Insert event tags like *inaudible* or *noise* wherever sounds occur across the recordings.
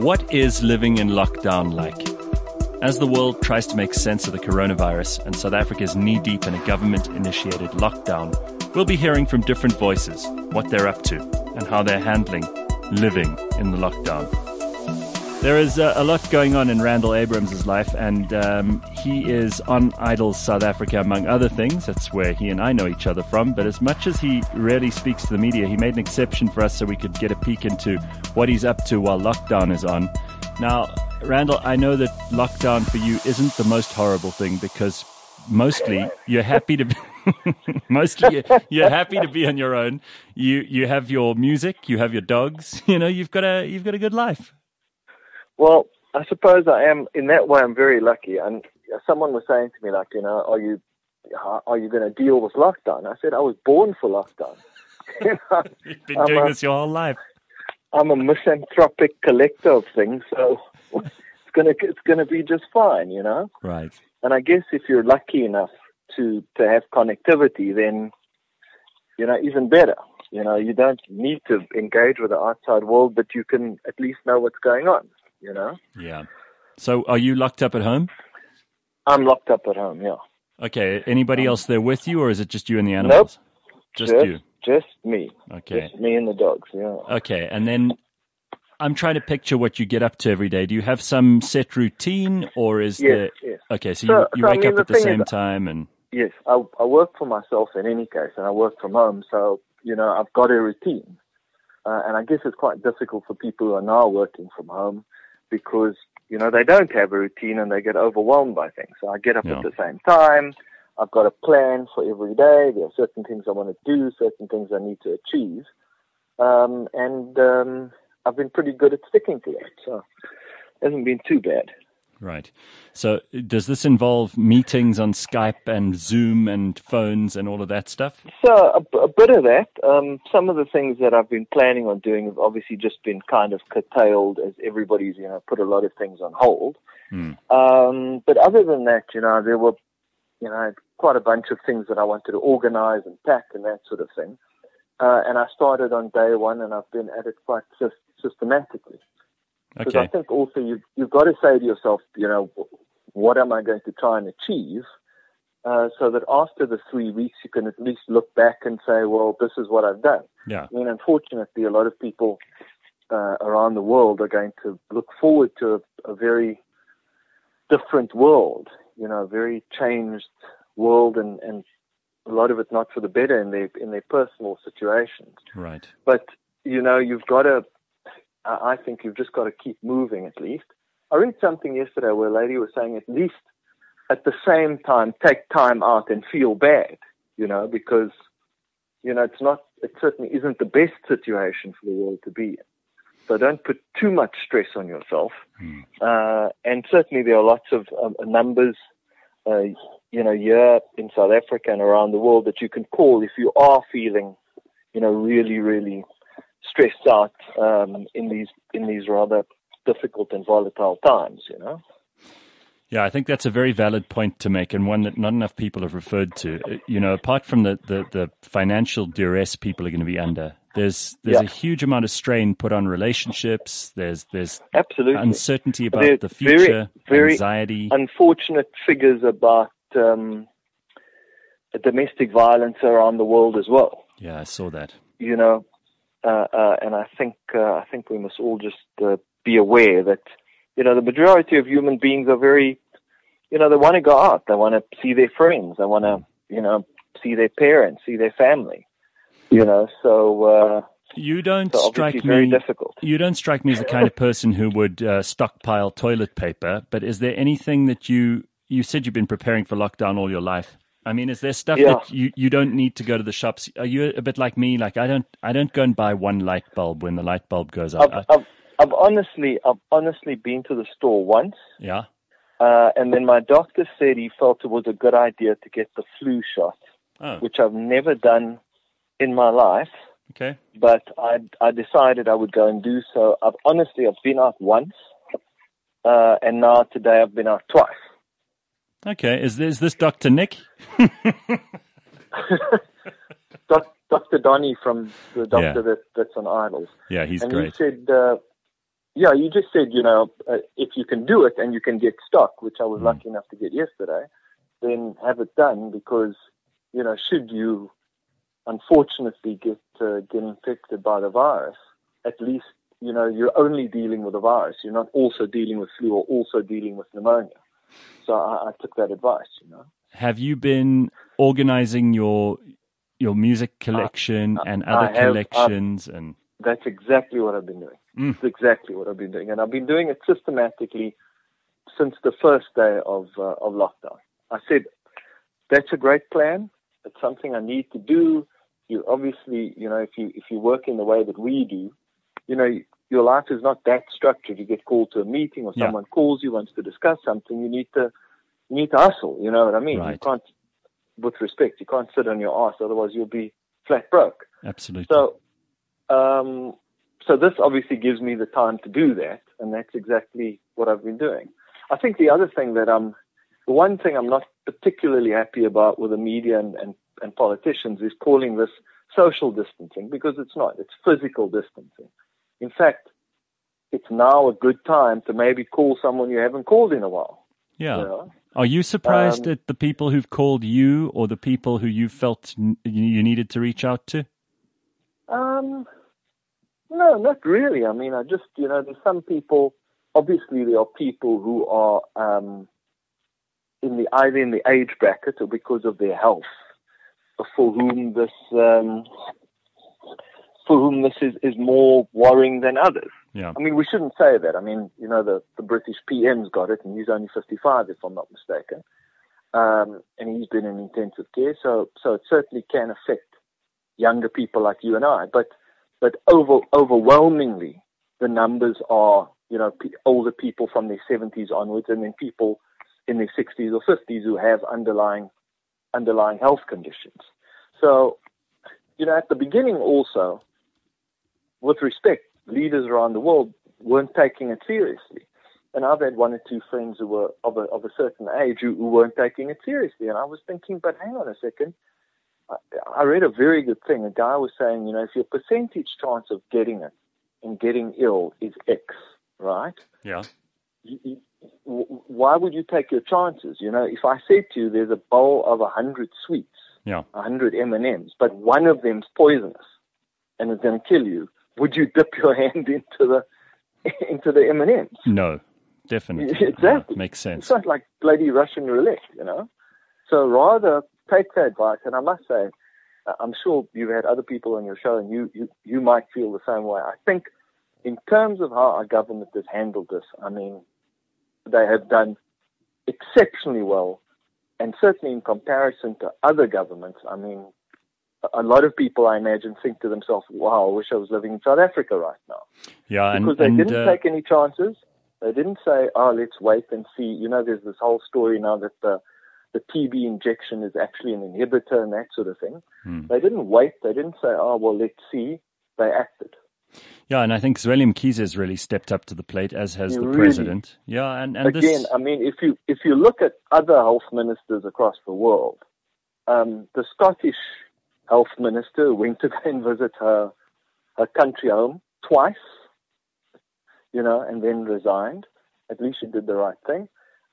What is living in lockdown like? As the world tries to make sense of the coronavirus and South Africa is knee deep in a government initiated lockdown, we'll be hearing from different voices what they're up to and how they're handling living in the lockdown. There is uh, a lot going on in Randall Abrahams' life, and um, he is on Idols South Africa, among other things. That's where he and I know each other from. But as much as he rarely speaks to the media, he made an exception for us so we could get a peek into what he's up to while lockdown is on. Now, Randall, I know that lockdown for you isn't the most horrible thing because mostly you're happy to be. *laughs* mostly you're happy to be on your own. You you have your music, you have your dogs. You know, you've got a you've got a good life. Well, I suppose I am in that way. I'm very lucky. And someone was saying to me, like, you know, are you are you going to deal with lockdown? I said, I was born for lockdown. *laughs* you know, You've been I'm doing a, this your whole life. I'm a misanthropic collector of things, so *laughs* it's gonna it's gonna be just fine, you know. Right. And I guess if you're lucky enough to to have connectivity, then you know even better. You know, you don't need to engage with the outside world, but you can at least know what's going on you know? Yeah. So are you locked up at home? I'm locked up at home, yeah. Okay. Anybody else there with you, or is it just you and the animals? Nope. Just, just you? Just me. Okay. Just me and the dogs, yeah. Okay. And then I'm trying to picture what you get up to every day. Do you have some set routine, or is yes, there... Yes. Okay, so, so you, you so, wake I mean, up at the, the same is, time and... Yes, I, I work for myself in any case, and I work from home, so, you know, I've got a routine. Uh, and I guess it's quite difficult for people who are now working from home because you know they don't have a routine and they get overwhelmed by things. So I get up yeah. at the same time. I've got a plan for every day. There are certain things I want to do, certain things I need to achieve, um, and um, I've been pretty good at sticking to that. So it hasn't been too bad. Right. So, does this involve meetings on Skype and Zoom and phones and all of that stuff? So, a, a bit of that. Um, some of the things that I've been planning on doing have obviously just been kind of curtailed as everybody's, you know, put a lot of things on hold. Hmm. Um, but other than that, you know, there were, you know, quite a bunch of things that I wanted to organize and pack and that sort of thing. Uh, and I started on day one, and I've been at it quite systematically. Because okay. I think also you've, you've got to say to yourself, you know, what am I going to try and achieve? Uh, so that after the three weeks, you can at least look back and say, well, this is what I've done. Yeah. I mean, unfortunately, a lot of people uh, around the world are going to look forward to a, a very different world, you know, a very changed world and, and a lot of it not for the better in their in their personal situations. Right. But you know, you've got to I think you've just got to keep moving at least. I read something yesterday where a lady was saying at least at the same time take time out and feel bad, you know, because, you know, it's not, it certainly isn't the best situation for the world to be in. So don't put too much stress on yourself. Mm. Uh, and certainly there are lots of um, numbers, uh, you know, here in South Africa and around the world that you can call if you are feeling, you know, really, really stressed out um, in these in these rather difficult and volatile times. You know. Yeah, I think that's a very valid point to make, and one that not enough people have referred to. Uh, you know, apart from the, the, the financial duress people are going to be under, there's there's yeah. a huge amount of strain put on relationships. There's there's absolutely uncertainty about There's the future, very, very anxiety, unfortunate figures about um, domestic violence around the world as well. Yeah, I saw that. You know, uh, uh, and I think uh, I think we must all just uh, be aware that you know the majority of human beings are very you know they want to go out, they want to see their friends, they want to you know see their parents, see their family, you know. So uh, you don't so strike me. Difficult. You don't strike me as the kind of person who would uh, stockpile toilet paper. But is there anything that you you said you've been preparing for lockdown all your life? I mean, is there stuff yeah. that you, you don't need to go to the shops? Are you a bit like me? Like I don't I don't go and buy one light bulb when the light bulb goes out. I've, I've, I've honestly I've honestly been to the store once. Yeah. Uh, and then my doctor said he felt it was a good idea to get the flu shot, oh. which I've never done in my life. Okay. But I I decided I would go and do so. I've honestly I've been out once, uh, and now today I've been out twice. Okay, is this, is this Dr. Nick? *laughs* Dr. Donny from the doctor yeah. that, that's on Idols. Yeah, he's and great. he said, uh, yeah, you just said, you know, uh, if you can do it and you can get stock, which I was Mm. lucky enough to get yesterday, then have it done because, you know, should you unfortunately get uh, get infected by the virus, at least you know you're only dealing with the virus. You're not also dealing with flu or also dealing with pneumonia. So I, I took that advice. You know. Have you been organizing your your music collection and I other have, uh, collections and That's exactly what I've been doing. Mm. That's exactly what I've been doing, and I've been doing it systematically since the first day of uh, of lockdown. I said that's a great plan. It's something I need to do. You obviously, you know, if you if you work in the way that we do, you know, your life is not that structured. You get called to a meeting, or Yeah. someone calls you wants to discuss something. You need to you need to hustle. You know what I mean? You can't, with respect, you can't sit on your ass. Otherwise, you'll be flat broke. absolutely? So, um, so this obviously gives me the time to do that, and that's exactly what I've been doing. I think the other thing that I'm, the one thing I'm not particularly happy about with the media and, and, and politicians is calling this social distancing because it's not. It's physical distancing. In fact, it's now a good time to maybe call someone you haven't called in a while. yeah. You know? Are you surprised Um, at the people who've called you or the people who you felt you needed to reach out to? Um, no, not really. I mean, I just, you know, there's some people, obviously there are people who are, um, in the, either in the age bracket or because of their health, for whom this, um, for whom this is, is more worrying than others. Yeah. I mean, we shouldn't say that. I mean, you know, the, the British PM's got it and he's only 55 if I'm not mistaken. Um, and he's been in intensive care. So, so it certainly can affect younger people like you and I. But, but over, overwhelmingly, the numbers are, you know, pe- older people from their 70s onwards and then people in their 60s or 50s who have underlying, underlying health conditions. So, you know, at the beginning also, with respect, leaders around the world weren't taking it seriously. And I've had one or two friends who were of a, of a certain age who, who weren't taking it seriously. And I was thinking, but hang on a second. I, I read a very good thing. A guy was saying, you know, if your percentage chance of getting it and getting ill is X, right? Yeah. you, you, why would you take your chances? You know, if I said to you, there's a bowl of a hundred sweets, Yeah. a hundred M and M's, but one of them's poisonous and it's going to kill you, would you dip your *laughs* hand into the into the M and M's? No. Definitely. *laughs* Exactly. Yeah, makes sense. It's not like bloody Russian roulette, you know. So rather take the advice, and I must say, uh, I'm sure you've had other people on your show, and you you you might feel the same way. I think, in terms of how our government has handled this, I mean, they have done exceptionally well, and certainly in comparison to other governments, I mean, a- lot of people, I imagine, think to themselves, "Wow, I wish I was living in South Africa right now." Yeah, and, because they and didn't uh, take any chances. They didn't say, "Oh, let's wait and see." You know, there's this whole story now that the the TB injection is actually an inhibitor and that sort of thing. Hmm. They didn't wait. They didn't say, "Oh, well, let's see." They acted. yeah, and I think Zweli Mkhize has really stepped up to the plate, as has He the really- president. Yeah, and, and Again, this. I mean, if you if you look at other health ministers across the world, um, the Scottish health minister went to go and visit her her country home twice, you know, and then resigned. At least she did the right thing.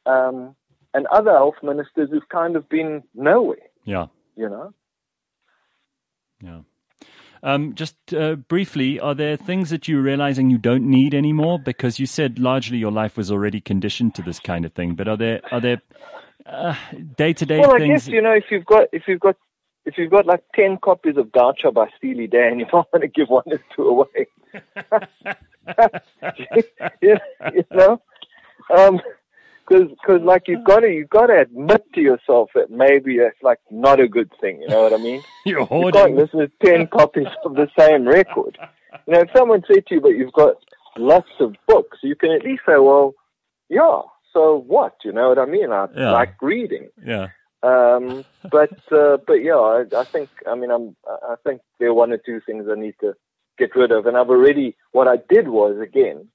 Um, and other health ministers who've kind of been nowhere, Yeah, you know. yeah. Um, just uh, briefly, are there things that you're realizing you don't need anymore? Because you said largely your life was already conditioned to this kind of thing. But are there are there day to day Well, I guess you know if you've got if you've got if you've got like ten copies of Gaucho by Steely Dan, *laughs* you might want to give one or two away. *laughs* you, you know, um, because because like you've got to you've got to admit to yourself that maybe that's like not a good thing. You know what I mean? *laughs* you're You can't hoarding. listen to ten copies of the same record. You know, if someone said to you, but you've got lots of books, you can at least say, well, yeah. So what? You know what I mean? I Yeah. like reading. Yeah, Um, but uh, but yeah, I, I think I mean I'm I think there are one or two things I need to get rid of, and I've already what I did was again,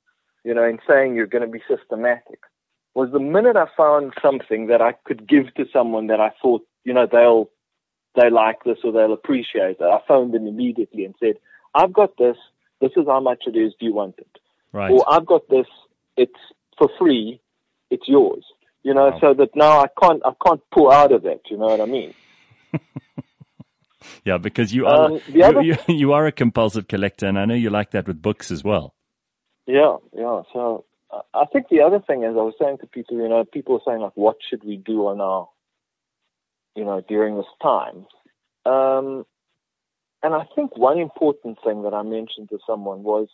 you know, in saying you're going to be systematic, was the minute I found something that I could give to someone that I thought you know they'll they like this or they'll appreciate it, I phoned them immediately and said, I've got this. This is how much it is. Do you want it? Right. or I've got this, it's for free, it's yours. You know, Wow. so that now I can't I can't pull out of it. You know what I mean? *laughs* Yeah, because you are Um, you, other- you, you are a compulsive collector, and I know you like that with books as well. Yeah, yeah. So I think the other thing is I was saying to people, you know, people are saying like, what should we do on our, you know, during this time? Um, and I think one important thing that I mentioned to someone was,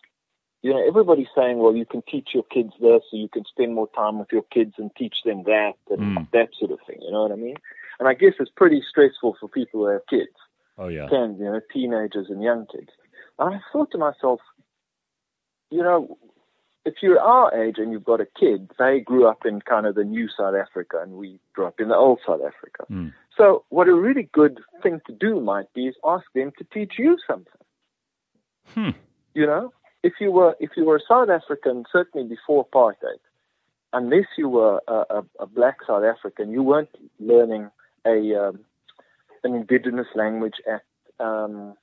you know, everybody's saying, well, you can teach your kids this, or you can spend more time with your kids and teach them that, and Mm. that sort of thing. You know what I mean? And I guess it's pretty stressful for people who have kids Oh yeah. can, you know, teenagers and young kids. And I thought to myself, you know, if you're our age and you've got a kid, they grew up in kind of the new South Africa and we grew up in the old South Africa. Mm. So what a really good thing to do might be is ask them to teach you something. Hmm. You know, if you were if you were a South African, certainly before apartheid, unless you were a, a, a black South African, you weren't learning a um, an indigenous language at um,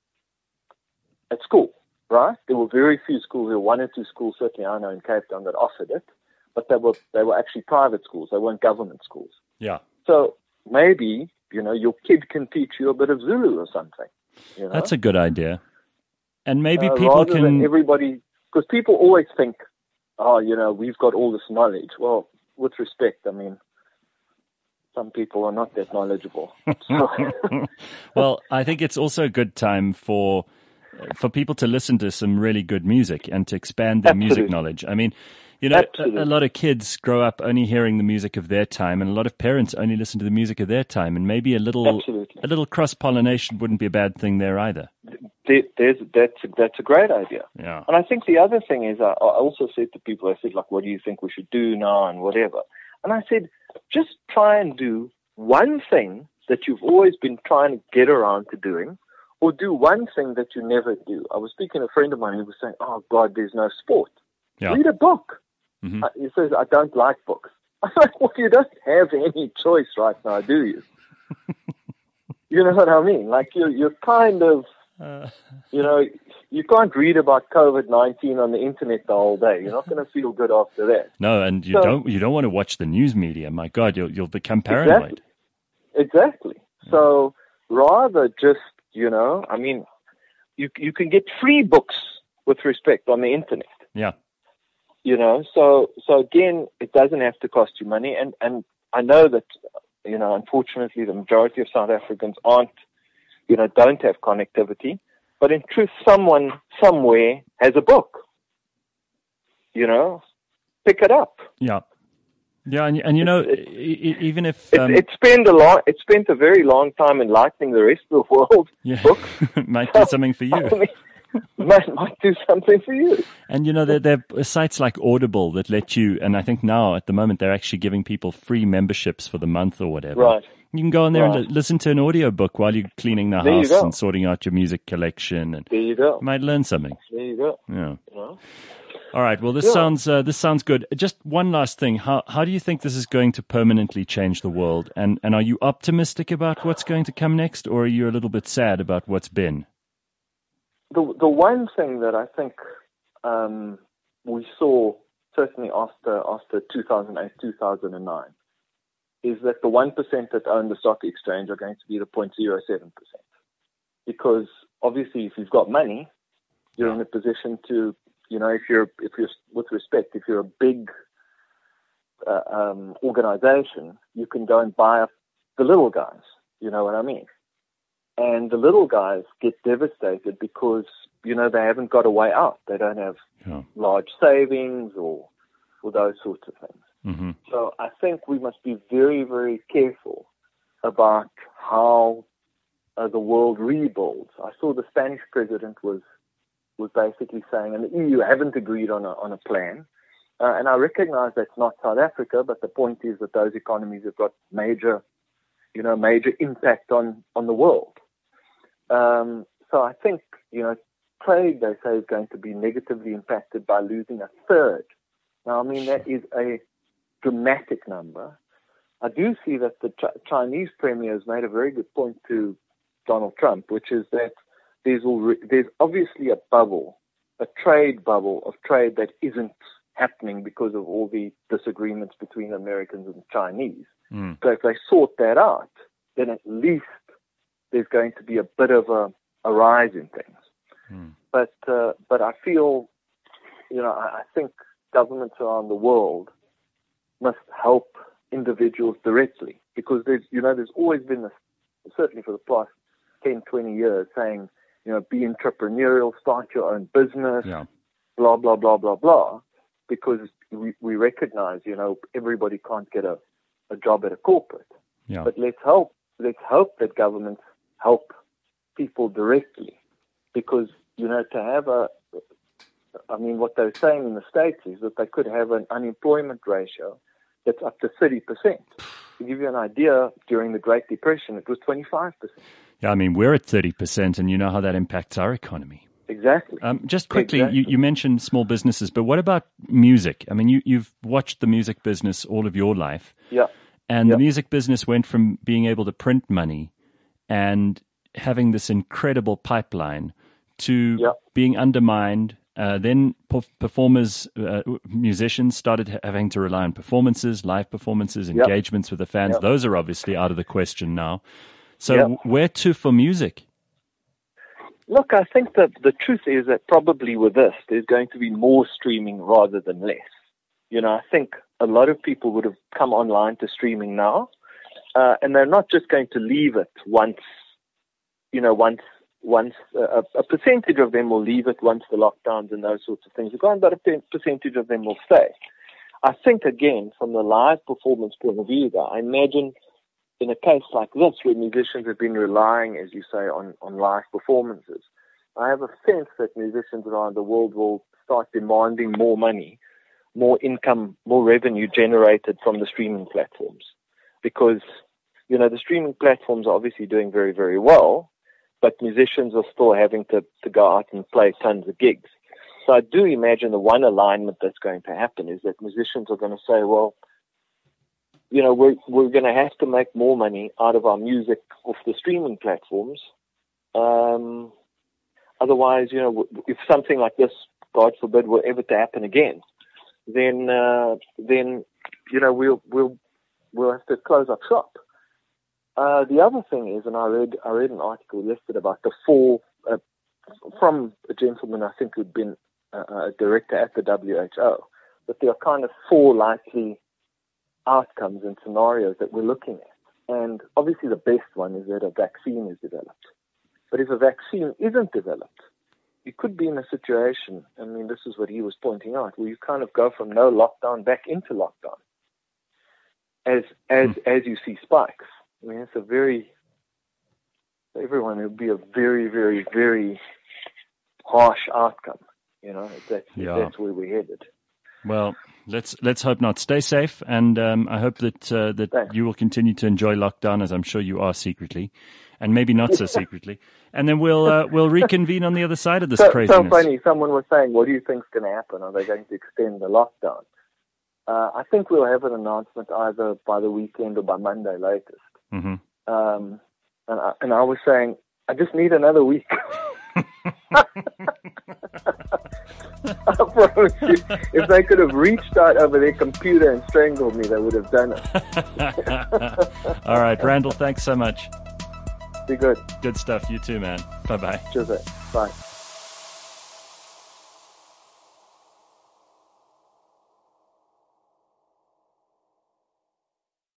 at school, right? There were very few schools. There were one or two schools, certainly I know in Cape Town, that offered it, but they were they were actually private schools. They weren't government schools. Yeah. So maybe you know your kid can teach you a bit of Zulu or something. You know? That's a good idea. And maybe Uh, people can. everybody because people always think, oh, you know, we've got all this knowledge. Well, with respect, I mean, some people are not that knowledgeable. *laughs* So, *laughs* well, I think it's also a good time for for people to listen to some really good music and to expand their music knowledge. I mean, you know, a, a lot of kids grow up only hearing the music of their time, and a lot of parents only listen to the music of their time. And maybe a little Absolutely. a little cross pollination wouldn't be a bad thing there either. There, there's that's that's a great idea. Yeah. And I think the other thing is, I, I also said to people, I said, like, what do you think we should do now and whatever. And I said, just try and do one thing that you've always been trying to get around to doing, or do one thing that you never do. I was speaking to a friend of mine who was saying, oh, God, there's no sport. Yeah. Read a book. Mhm. Uh, he says, I don't like books. *laughs* I'm like, well, you don't have any choice right now, do you? *laughs* you know what I mean? Like, you're, you're kind of Uh, you know, you can't read about COVID nineteen on the internet the whole day. You're not going to feel good after that. no, and you So- don't you don't want to watch the news media. My God, you'll you'll become paranoid. Exactly. Exactly. So rather just, you know, I mean, you you can get free books with respect on the internet. Yeah. You know, so so again, it doesn't have to cost you money, and and I know that, you know, unfortunately, the majority of South Africans aren't, you know, don't have connectivity. But in truth, someone somewhere has a book. You know, pick it up. Yeah. Yeah, and, and you know, e- even if It, um, it spent a long, it spent a very long time enlightening the rest of the world. *laughs* yeah, book. *laughs* might do something for you. *laughs* I mean, might, might do something for you. And you know, there, there are sites like Audible that let you, and I think now at the moment they're actually giving people free memberships for the month or whatever. Right. You can go on there and Right. li- listen to an audiobook while you're cleaning the There house and sorting out your music collection, and There you go. you might learn something. There you go. Yeah. All right. Well, this Yeah. sounds uh, this sounds good. Just one last thing. How how do you think this is going to permanently change the world? And and are you optimistic about what's going to come next, or are you a little bit sad about what's been? The the one thing that I think um, we saw certainly after after 2008 2009 is that the one percent that own the stock exchange are going to be the 0.07 percent because obviously if you've got money you're in a position to you know if you're if you're with respect if you're a big uh, um, organization you can go and buy up the little guys you know what I mean and the little guys get devastated because you know they haven't got a way out. They don't have Yeah. large savings or or those sorts of things. Hmm So I think we must be very very careful about how uh, the world rebuilds. I saw the Spanish president was was basically saying, and the EU haven't agreed on a on a plan. Uh, and I recognize that's not South Africa, but the point is that those economies have got major, you know, major impact on on the world. Um, so I think, you know, trade, they say, is going to be negatively impacted by losing a third. Now, I mean, that is a dramatic number. I do see that the Ch- Chinese premier has made a very good point to Donald Trump, which is that there's, alre there's obviously a bubble a trade bubble of trade that isn't happening because of all the disagreements between Americans and Chinese. Mm. So if they sort that out, then at least there's going to be a bit of a, a rise in things. Mm. But uh, but I feel, you know, I, I think governments around the world must help individuals directly because there's you know there's always been this certainly for the past 10, 20 years saying you know be entrepreneurial, start your own business, yeah. blah blah blah blah blah, because we, we recognize you know everybody can't get a, a job at a corporate, yeah. but let's hope let's hope that governments help people directly because you know to have a I mean, what they're saying in the States is that they could have an unemployment ratio that's up to 30%. To give you an idea, during the Great Depression, it was 25%. Yeah, I mean, we're at 30%, and you know how that impacts our economy. Exactly. Um, just quickly, exactly. You, you, mentioned small businesses, but what about music? I mean, you, you've watched the music business all of your life. Yeah. And yeah. the music business went from being able to print money and having this incredible pipeline to yeah. being undermined uh, then performers, uh, musicians started having to rely on performances, live performances, engagements yep. with the fans. Yep. Those are obviously out of the question now. So, yep. where to for music? Look, I think that the truth is that probably with this, there's going to be more streaming rather than less. You know, I think a lot of people would have come online to streaming now, uh, and they're not just going to leave it once, you know, once once uh, a percentage of them will leave it once the lockdowns and those sorts of things are gone, but a percentage of them will stay. I think again, from the live performance point of view, though, I imagine in a case like this, where musicians have been relying, as you say, on, on live performances, I have a sense that musicians around the world will start demanding more money, more income, more revenue generated from the streaming platforms. Because, you know, the streaming platforms are obviously doing very, very well, but musicians are still having to, to go out and play tons of gigs. So I do imagine the one alignment that's going to happen is that musicians are going to say, well, you know, we're, we're going to have to make more money out of our music off the streaming platforms. Um, otherwise, you know, if something like this, God forbid, were ever to happen again, then, uh, then, you know, we'll, we'll, we'll have to close up shop. Uh, the other thing is, and I read I read an article yesterday about the four uh, from a gentleman I think who'd been a, a director at the WHO, that there are kind of four likely outcomes and scenarios that we're looking at. And obviously, the best one is that a vaccine is developed. But if a vaccine isn't developed, you could be in a situation. I mean, this is what he was pointing out, where you kind of go from no lockdown back into lockdown as as hmm. as you see spikes. I mean, it's a very, everyone, it would be a very, very, very harsh outcome. You know, that's, yeah. that's where we're headed. Well, let's let's hope not. Stay safe, and um, I hope that uh, that Thanks. you will continue to enjoy lockdown, as I'm sure you are secretly, and maybe not so *laughs* secretly. And then we'll uh, we'll reconvene on the other side of this so, craziness. So funny. Someone was saying, "What do you think's going to happen? Are they going to extend the lockdown?" Uh, I think we'll have an announcement either by the weekend or by Monday latest. Mm-hmm. Um, and, I, and I was saying, I just need another week. *laughs* I promise you, if they could have reached out over their computer and strangled me, they would have done it. *laughs* All right, Randall, thanks so much. Be good. Good stuff. You too, man. Bye bye. Cheers. Bye.